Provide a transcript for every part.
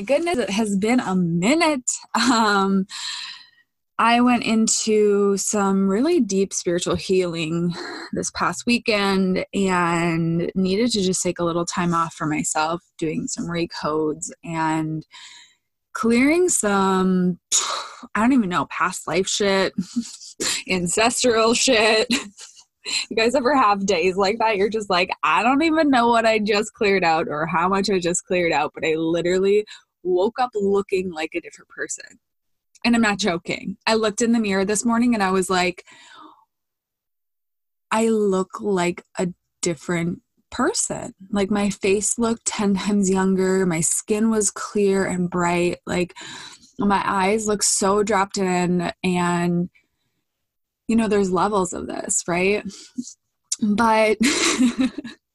My goodness, it has been a minute. Um, I went into some really deep spiritual healing this past weekend and needed to just take a little time off for myself, doing some recodes and clearing some, I don't even know, past life shit, ancestral shit. you guys ever have days like that? You're just like, I don't even know what I just cleared out or how much I just cleared out, but I literally woke up looking like a different person. And I'm not joking. I looked in the mirror this morning and I was like, I look like a different person. Like my face looked 10 times younger, my skin was clear and bright, like my eyes look so dropped in and you know there's levels of this right but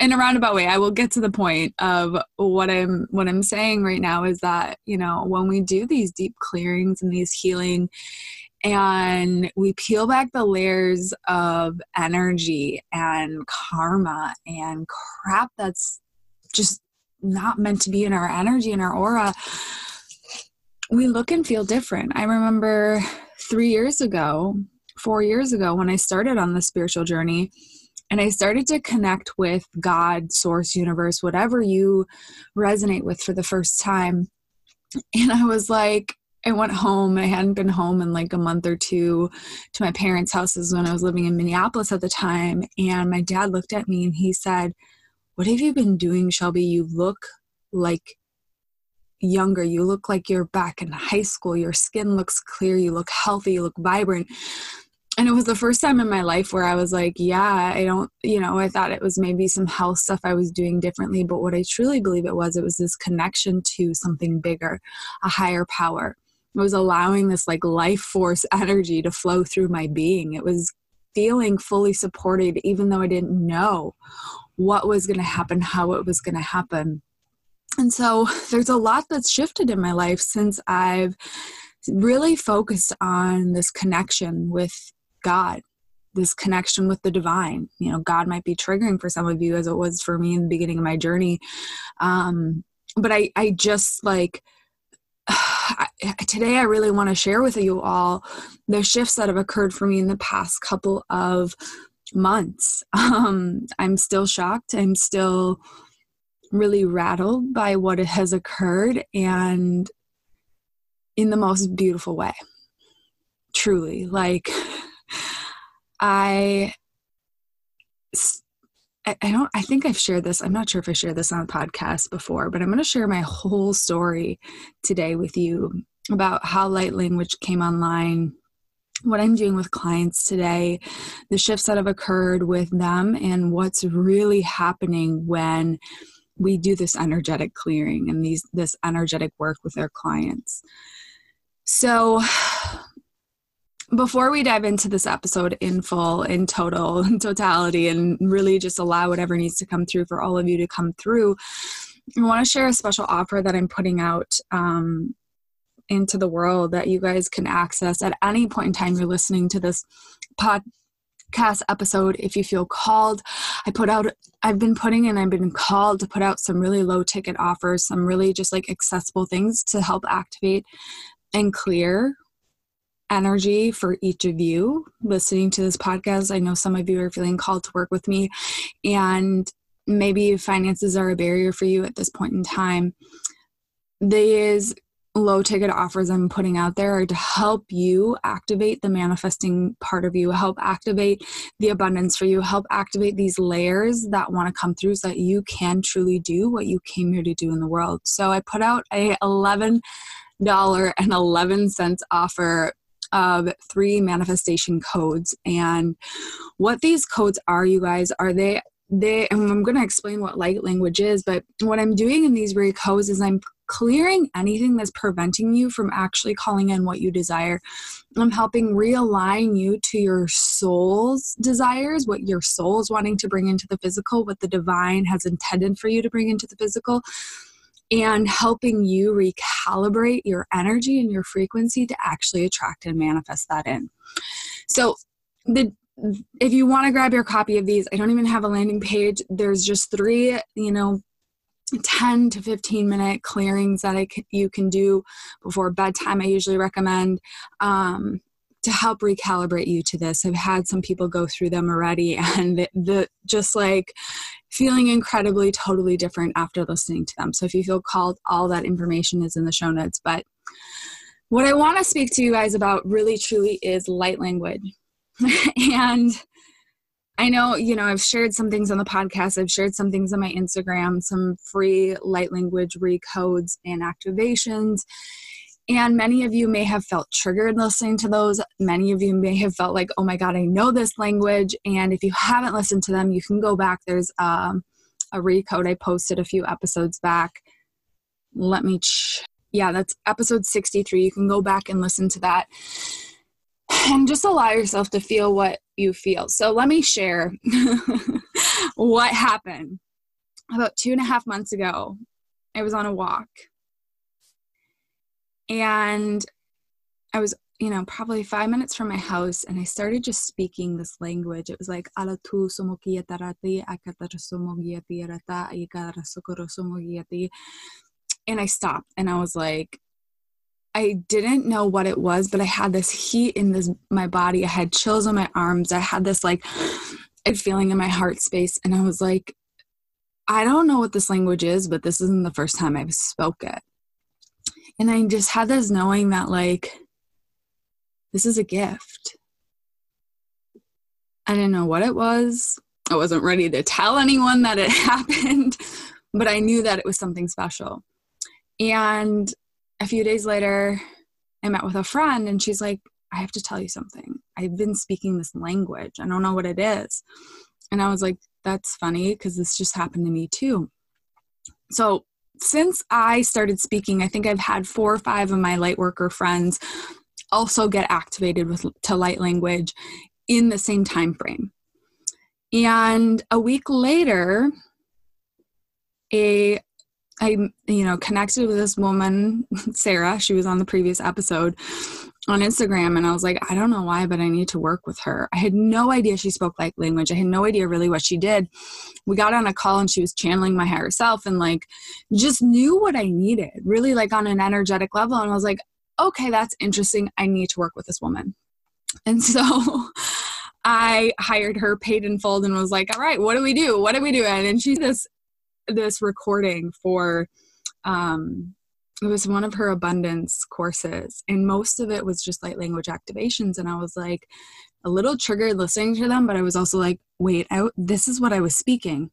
in a roundabout way i will get to the point of what i'm what i'm saying right now is that you know when we do these deep clearings and these healing and we peel back the layers of energy and karma and crap that's just not meant to be in our energy and our aura we look and feel different. I remember three years ago, four years ago, when I started on the spiritual journey, and I started to connect with God, source, universe, whatever you resonate with for the first time. And I was like, I went home. I hadn't been home in like a month or two to my parents' houses when I was living in Minneapolis at the time. And my dad looked at me and he said, What have you been doing, Shelby? You look like younger. You look like you're back in high school. Your skin looks clear. You look healthy. You look vibrant. And it was the first time in my life where I was like, yeah, I don't, you know, I thought it was maybe some health stuff I was doing differently. But what I truly believe it was, it was this connection to something bigger, a higher power. It was allowing this like life force energy to flow through my being. It was feeling fully supported, even though I didn't know what was going to happen, how it was going to happen and so there's a lot that's shifted in my life since I've really focused on this connection with God, this connection with the divine. You know, God might be triggering for some of you as it was for me in the beginning of my journey. Um, but I, I just like, today I really want to share with you all the shifts that have occurred for me in the past couple of months. Um, I'm still shocked. I'm still really rattled by what has occurred and in the most beautiful way. Truly. Like, I. I don't I think I've shared this. I'm not sure if I shared this on a podcast before, but I'm going to share my whole story today with you about how light language came online, what I'm doing with clients today, the shifts that have occurred with them and what's really happening when we do this energetic clearing and these this energetic work with our clients. So before we dive into this episode in full, in total, in totality, and really just allow whatever needs to come through for all of you to come through, I want to share a special offer that I'm putting out um, into the world that you guys can access at any point in time you're listening to this pod, podcast episode if you feel called. I put out, I've been putting and I've been called to put out some really low ticket offers, some really just like accessible things to help activate and clear energy for each of you listening to this podcast. I know some of you are feeling called to work with me, and maybe finances are a barrier for you at this point in time. There is low ticket offers I'm putting out there are to help you activate the manifesting part of you, help activate the abundance for you, help activate these layers that want to come through so that you can truly do what you came here to do in the world. So I put out a $11 and 11 cents offer of three manifestation codes and what these codes are you guys are they they and i'm going to explain what light language is but what i'm doing in these very codes is i'm clearing anything that's preventing you from actually calling in what you desire. I'm helping realign you to your soul's desires, what your soul is wanting to bring into the physical, what the divine has intended for you to bring into the physical, and helping you recalibrate your energy and your frequency to actually attract and manifest that in. So, the if you want to grab your copy of these, I don't even have a landing page. There's just three, you know, 10 to 15 minute clearings that I can, you can do before bedtime. I usually recommend um, to help recalibrate you to this. I've had some people go through them already, and the, the just like feeling incredibly totally different after listening to them. So if you feel called, all that information is in the show notes. But what I want to speak to you guys about really truly is light language. and I know, you know, I've shared some things on the podcast, I've shared some things on my Instagram, some free light language recodes and activations. And many of you may have felt triggered listening to those. Many of you may have felt like, oh my God, I know this language. And if you haven't listened to them, you can go back. There's um, a recode I posted a few episodes back. Let me, ch- yeah, that's episode 63. You can go back and listen to that and just allow yourself to feel what you feel. So let me share what happened. About two and a half months ago, I was on a walk and I was, you know, probably five minutes from my house and I started just speaking this language. It was like, and I stopped and I was like, I didn't know what it was, but I had this heat in this my body. I had chills on my arms. I had this like a feeling in my heart space, and I was like, I don't know what this language is, but this isn't the first time I've spoke it. And I just had this knowing that like this is a gift. I didn't know what it was. I wasn't ready to tell anyone that it happened, but I knew that it was something special. And a few days later, I met with a friend and she's like, I have to tell you something. I've been speaking this language. I don't know what it is. And I was like, that's funny because this just happened to me too. So, since I started speaking, I think I've had four or five of my light worker friends also get activated with to light language in the same time frame. And a week later, a I, you know, connected with this woman, Sarah. She was on the previous episode on Instagram, and I was like, I don't know why, but I need to work with her. I had no idea she spoke light language. I had no idea really what she did. We got on a call, and she was channeling my higher self, and like, just knew what I needed, really, like on an energetic level. And I was like, okay, that's interesting. I need to work with this woman. And so I hired her, paid in full, and was like, all right, what do we do? What do we do? And she's this this recording for um, it was one of her abundance courses and most of it was just like language activations and i was like a little triggered listening to them but i was also like wait out this is what i was speaking.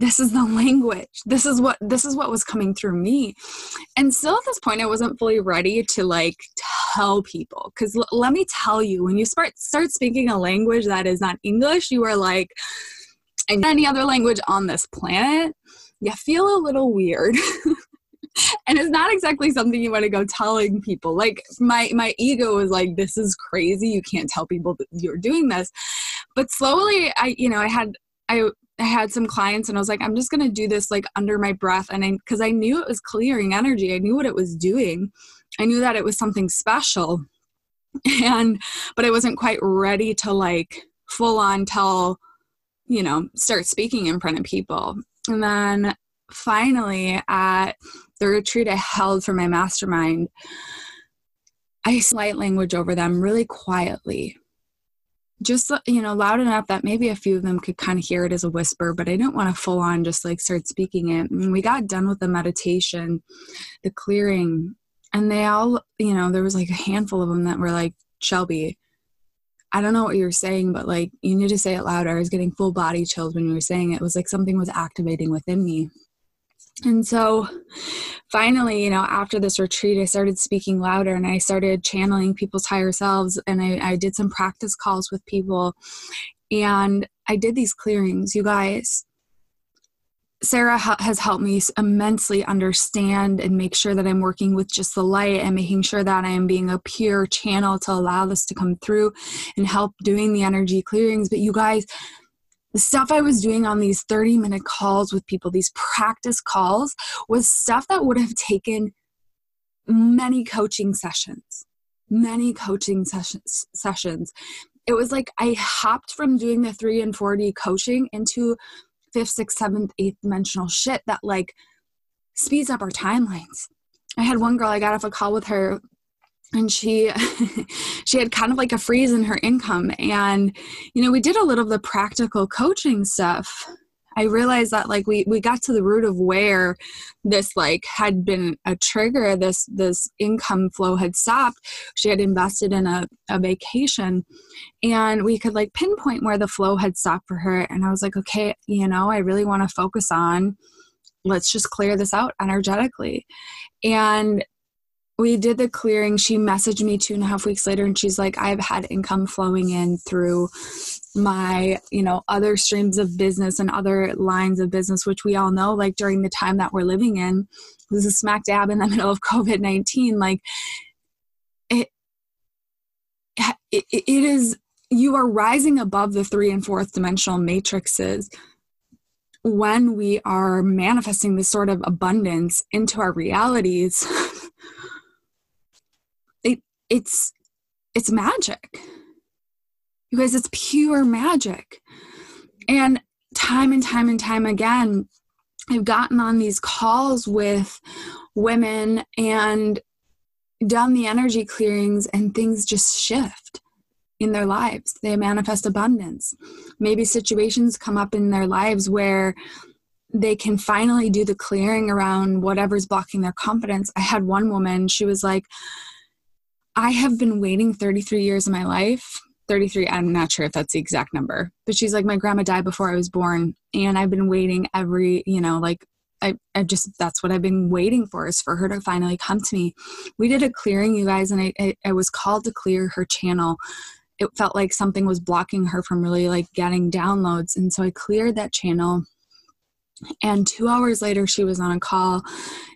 This is the language. This is what this is what was coming through me. And still at this point i wasn't fully ready to like tell people because l- let me tell you when you start start speaking a language that is not english you are like any other language on this planet you feel a little weird. and it's not exactly something you want to go telling people like my my ego was like this is crazy you can't tell people that you're doing this but slowly i you know i had i I had some clients and I was like, I'm just going to do this like under my breath. And I, cause I knew it was clearing energy. I knew what it was doing. I knew that it was something special. And, but I wasn't quite ready to like full on tell, you know, start speaking in front of people. And then finally, at the retreat I held for my mastermind, I light language over them really quietly. Just, uh, you know, loud enough that maybe a few of them could kind of hear it as a whisper, but I didn't want to full on just like start speaking it. And we got done with the meditation, the clearing, and they all, you know, there was like a handful of them that were like, Shelby, I don't know what you were saying, but like you need to say it louder. I was getting full body chills when you were saying it. It was like something was activating within me. And so finally, you know, after this retreat, I started speaking louder and I started channeling people's higher selves. And I, I did some practice calls with people. And I did these clearings. You guys, Sarah ha- has helped me immensely understand and make sure that I'm working with just the light and making sure that I am being a pure channel to allow this to come through and help doing the energy clearings. But you guys, the stuff I was doing on these 30 minute calls with people, these practice calls, was stuff that would have taken many coaching sessions. Many coaching sessions. sessions. It was like I hopped from doing the 3 and 4D coaching into fifth, sixth, seventh, eighth dimensional shit that like speeds up our timelines. I had one girl, I got off a call with her and she she had kind of like a freeze in her income. And you know we did a little of the practical coaching stuff. I realized that like we we got to the root of where this like had been a trigger this this income flow had stopped. She had invested in a, a vacation and we could like pinpoint where the flow had stopped for her. And i was like okay you know i really want to focus on let's just clear this out energetically. And we did the clearing. She messaged me two and a half weeks later and she's like, I've had income flowing in through my, you know, other streams of business and other lines of business, which we all know, like during the time that we're living in, this is smack dab in the middle of COVID 19. Like, it, it, it is, you are rising above the three and fourth dimensional matrices when we are manifesting this sort of abundance into our realities it's it's magic. You guys it's pure magic. And time and time and time again i've gotten on these calls with women and done the energy clearings and things just shift in their lives. They manifest abundance. Maybe situations come up in their lives where they can finally do the clearing around whatever's blocking their confidence. I had one woman she was like I have been waiting 33 years of my life. 33, I'm not sure if that's the exact number, but she's like, my grandma died before I was born. And I've been waiting every, you know, like, I, I just, that's what I've been waiting for is for her to finally come to me. We did a clearing, you guys, and I, I, I was called to clear her channel. It felt like something was blocking her from really like getting downloads. And so I cleared that channel. And two hours later, she was on a call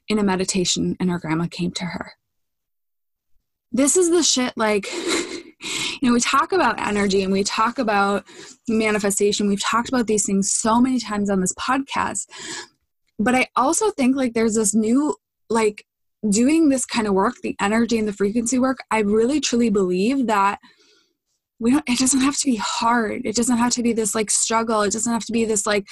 in a meditation, and her grandma came to her this is the shit like you know we talk about energy and we talk about manifestation. We've talked about these things so many times on this podcast. But i also think like there's this new like doing this kind of work the energy and the frequency work i really truly believe that we don't it doesn't have to be hard. It doesn't have to be this like struggle. It doesn't have to be this like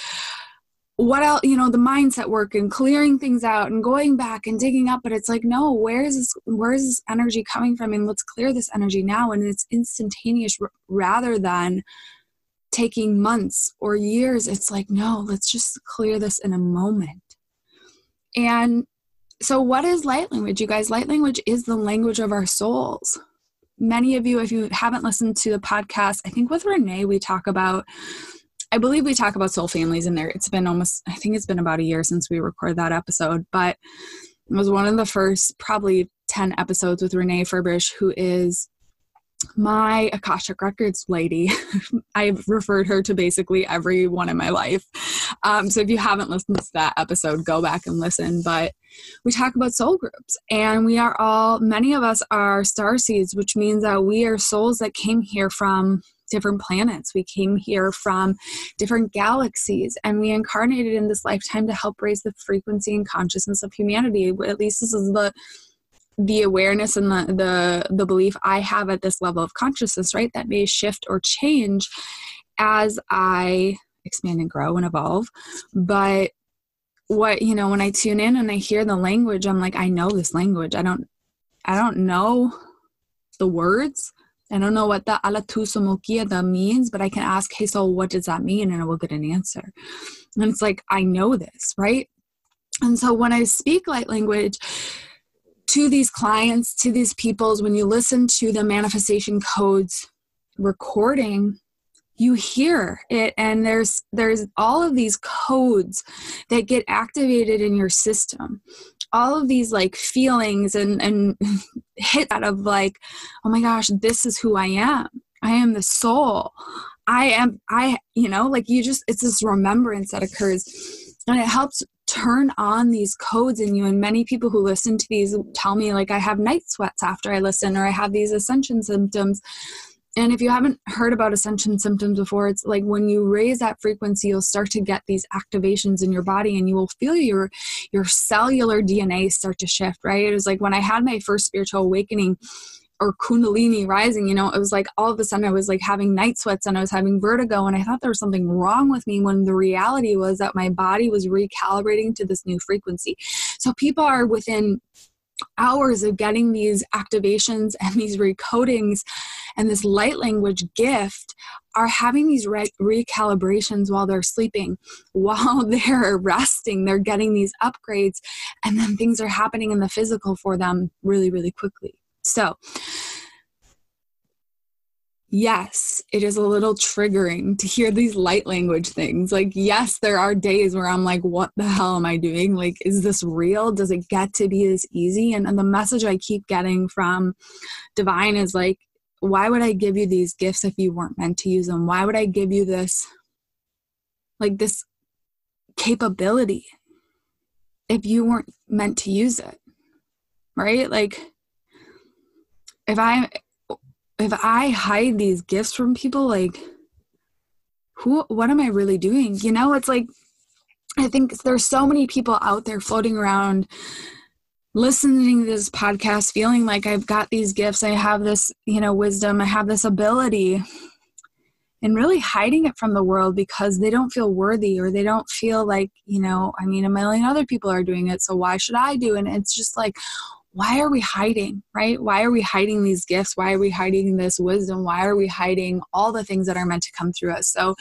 what else you know the mindset work and clearing things out and going back and digging up but it's like no where is this where is this energy coming from? And let's clear this energy now. And it's instantaneous rather than taking months or years. It's like no let's just clear this in a moment. And so what is light language you guys? Light language is the language of our souls. Many of you if you haven't listened to the podcast i think with renee we talk about I believe we talk about soul families in there. It's been almost, I think it's been about a year since we recorded that episode, but it was one of the first probably 10 episodes with Renee Furbish, who is my Akashic Records lady. I've referred her to basically everyone in my life. Um, so if you haven't listened to that episode, go back and listen. But we talk about soul groups, and we are all, many of us are star seeds, which means that we are souls that came here from different planets. We came here from different galaxies and we incarnated in this lifetime to help raise the frequency and consciousness of humanity. At least this is the the awareness and the, the the belief I have at this level of consciousness, right? That may shift or change as I expand and grow and evolve. But what you know when i tune in and i hear the language i'm like i know this language i don't i don't know the words I don't know what the alatusomokiada means, but I can ask, hey, so what does that mean? And I will get an answer. And it's like, I know this, right? And so when I speak light language, to these clients, to these peoples, when you listen to the manifestation codes recording, you hear it and there's there's all of these codes that get activated in your system. All of these like feelings and and hit out of like oh my gosh this is who i am. I am the soul. I am i you know like you just it's this remembrance that occurs. And it helps turn on these codes in you. And many people who listen to these tell me like i have night sweats after i listen or i have these ascension symptoms and if you haven't heard about ascension symptoms before it's like when you raise that frequency you'll start to get these activations in your body and you will feel your your cellular dna start to shift right? It was like when i had my first spiritual awakening or kundalini rising you know it was like all of a sudden i was like having night sweats and i was having vertigo and i thought there was something wrong with me when the reality was that my body was recalibrating to this new frequency. So people are within hours of getting these activations and these recodings and this light language gift are having these re- recalibrations while they're sleeping while they're resting they're getting these upgrades and then things are happening in the physical for them really really quickly. So, yes, it is a little triggering to hear these light language things. Like, yes, there are days where I'm like, what the hell am I doing? Like, is this real? Does it get to be this easy? And, and the message I keep getting from Divine is like, why would I give you these gifts if you weren't meant to use them? Why would I give you this, like, this capability if you weren't meant to use it? Right? Like, if I if I hide these gifts from people, like who what am I really doing? You know, it's like I think there's so many people out there floating around listening to this podcast feeling like I've got these gifts, I have this, you know, wisdom, I have this ability and really hiding it from the world because they don't feel worthy or they don't feel like, you know, I mean, a million other people are doing it, so why should I do? And it's just like, why are we hiding, right? Why are we hiding these gifts? Why are we hiding this wisdom? Why are we hiding all the things that are meant to come through us? So,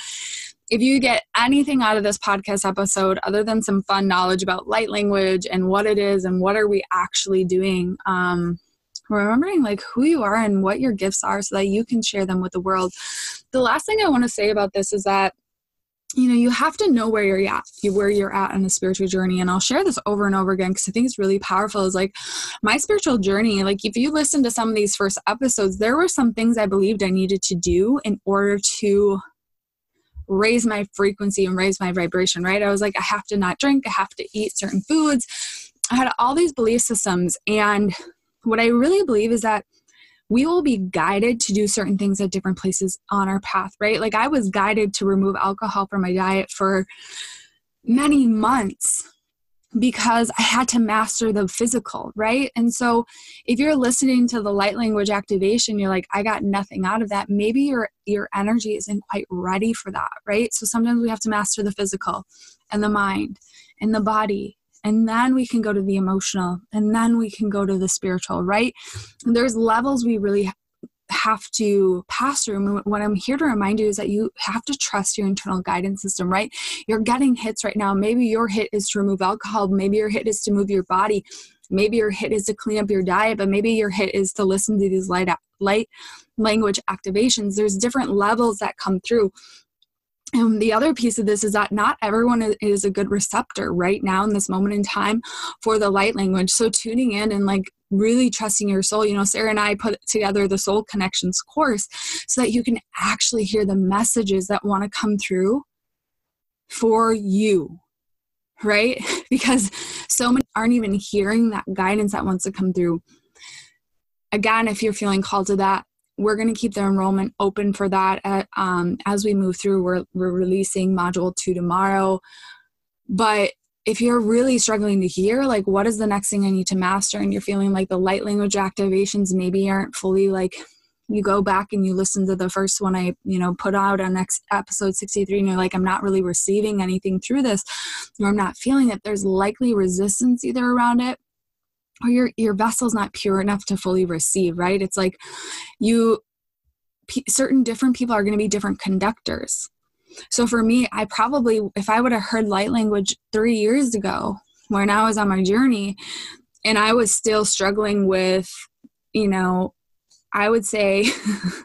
if you get anything out of this podcast episode other than some fun knowledge about light language and what it is and what are we actually doing, um, remembering like who you are and what your gifts are so that you can share them with the world. The last thing I want to say about this is that you know you have to know where you're at where you're at in the spiritual journey and i'll share this over and over again because i think it's really powerful is like my spiritual journey like if you listen to some of these first episodes there were some things i believed i needed to do in order to raise my frequency and raise my vibration right? I was like i have to not drink i have to eat certain foods. I had all these belief systems and what i really believe is that we will be guided to do certain things at different places on our path, right? Like I was guided to remove alcohol from my diet for many months because I had to master the physical, right? And so if you're listening to the light language activation, you're like, I got nothing out of that. Maybe your your energy isn't quite ready for that, right? So sometimes we have to master the physical and the mind and the body and then we can go to the emotional and then we can go to the spiritual right? There's levels we really have to pass through and what i'm here to remind you is that you have to trust your internal guidance system right? You're getting hits right now. Maybe your hit is to remove alcohol maybe your hit is to move your body maybe your hit is to clean up your diet but maybe your hit is to listen to these light light language activations. There's different levels that come through and the other piece of this is that not everyone is a good receptor right now in this moment in time for the light language. So tuning in and like really trusting your soul. You know, Sarah and I put together the Soul Connections course so that you can actually hear the messages that want to come through for you, right? Because so many aren't even hearing that guidance that wants to come through. Again, if you're feeling called to that, we're going to keep the enrollment open for that at, um, as we move through. We're, we're releasing module two tomorrow. But if you're really struggling to hear, like, what is the next thing I need to master, and you're feeling like the light language activations maybe aren't fully like, you go back and you listen to the first one I, you know, put out on next episode 63, and you're like, I'm not really receiving anything through this, or I'm not feeling it. There's likely resistance either around it or your your vessel's not pure enough to fully receive right it's like you p- certain different people are going to be different conductors so for me i probably if i would have heard light language three years ago when i was on my journey and I was still struggling with, you know, I would say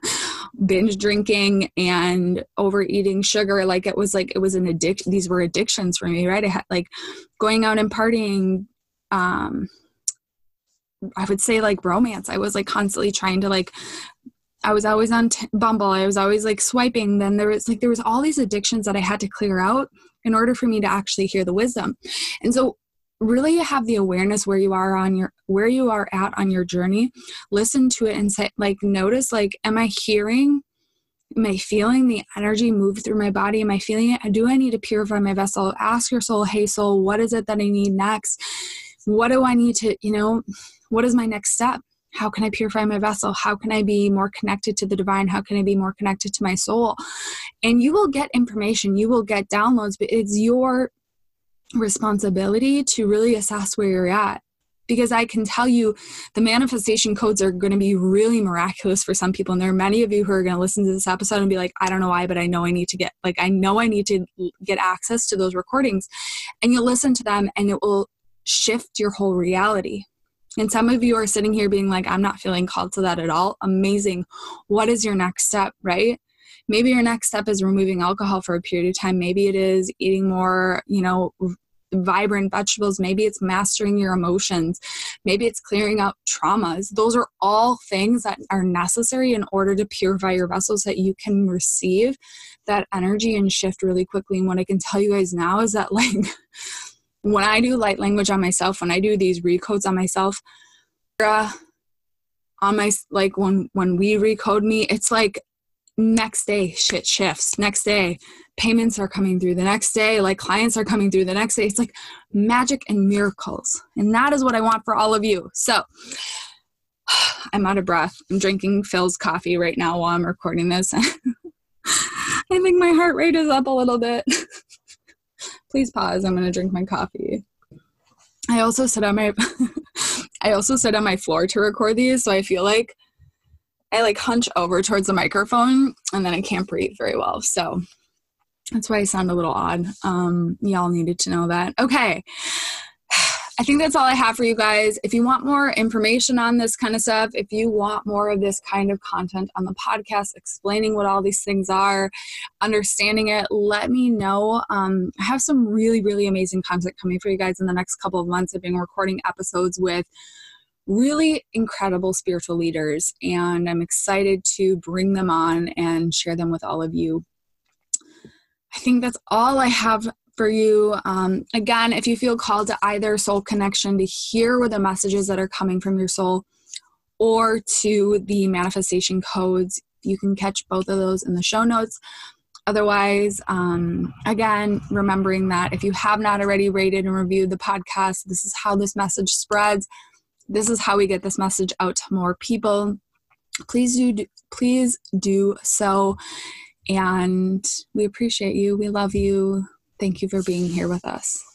binge drinking and overeating sugar. Like it was like it was an addiction. These were addictions for me, right? I had like going out and partying. Um, I would say like romance. I was like constantly trying to like I was always on t- Bumble. I was always like swiping. Then there was like there was all these addictions that I had to clear out in order for me to actually hear the wisdom. And so really have the awareness where you are on your where you are at on your journey. Listen to it and say like notice like am I hearing am I feeling the energy move through my body? Am I feeling it? Do I need to purify my vessel? Ask your soul, hey soul, what is it that I need next? What do I need to, you know, what is my next step? How can I purify my vessel? How can I be more connected to the divine? How can I be more connected to my soul? And you will get information, you will get downloads, but it's your responsibility to really assess where you're at. Because I can tell you the manifestation codes are going to be really miraculous for some people. And there are many of you who are going to listen to this episode and be like, I don't know why, but I know I need to get, like, I know I need to get access to those recordings. And you'll listen to them and it will shift your whole reality and some of you are sitting here being like, I'm not feeling called to that at all. Amazing. What is your next step, right? Maybe your next step is removing alcohol for a period of time. Maybe it is eating more, you know, vibrant vegetables. Maybe it's mastering your emotions. Maybe it's clearing out traumas. Those are all things that are necessary in order to purify your vessels so that you can receive that energy and shift really quickly. And what I can tell you guys now is that, like, when I do light language on myself, when I do these recodes on myself, uh, on my like when when we recode me, it's like next day shit shifts. Next day payments are coming through. The next day like clients are coming through. The next day it's like magic and miracles. And that is what I want for all of you. So I'm out of breath. I'm drinking Philz coffee right now while I'm recording this. I think my heart rate is up a little bit. please pause. I'm going to drink my coffee. I also sit on my I also sit on my floor to record these, so I feel like I like hunch over towards the microphone and then I can't breathe very well. So that's why I sound a little odd. Um, y'all needed to know that. Okay. I think that's all I have for you guys. If you want more information on this kind of stuff, if you want more of this kind of content on the podcast, explaining what all these things are, understanding it, let me know. Um, I have some really, really amazing content coming for you guys in the next couple of months. I've been recording episodes with really incredible spiritual leaders, and I'm excited to bring them on and share them with all of you. I think that's all I have for you. Um, again, if you feel called to either soul connection to hear where the messages that are coming from your soul or to the manifestation codes, you can catch both of those in the show notes. Otherwise, um, again, remembering that if you have not already rated and reviewed the podcast, this is how this message spreads. This is how we get this message out to more people. Please do, please do so. And we appreciate you. We love you. Thank you for being here with us.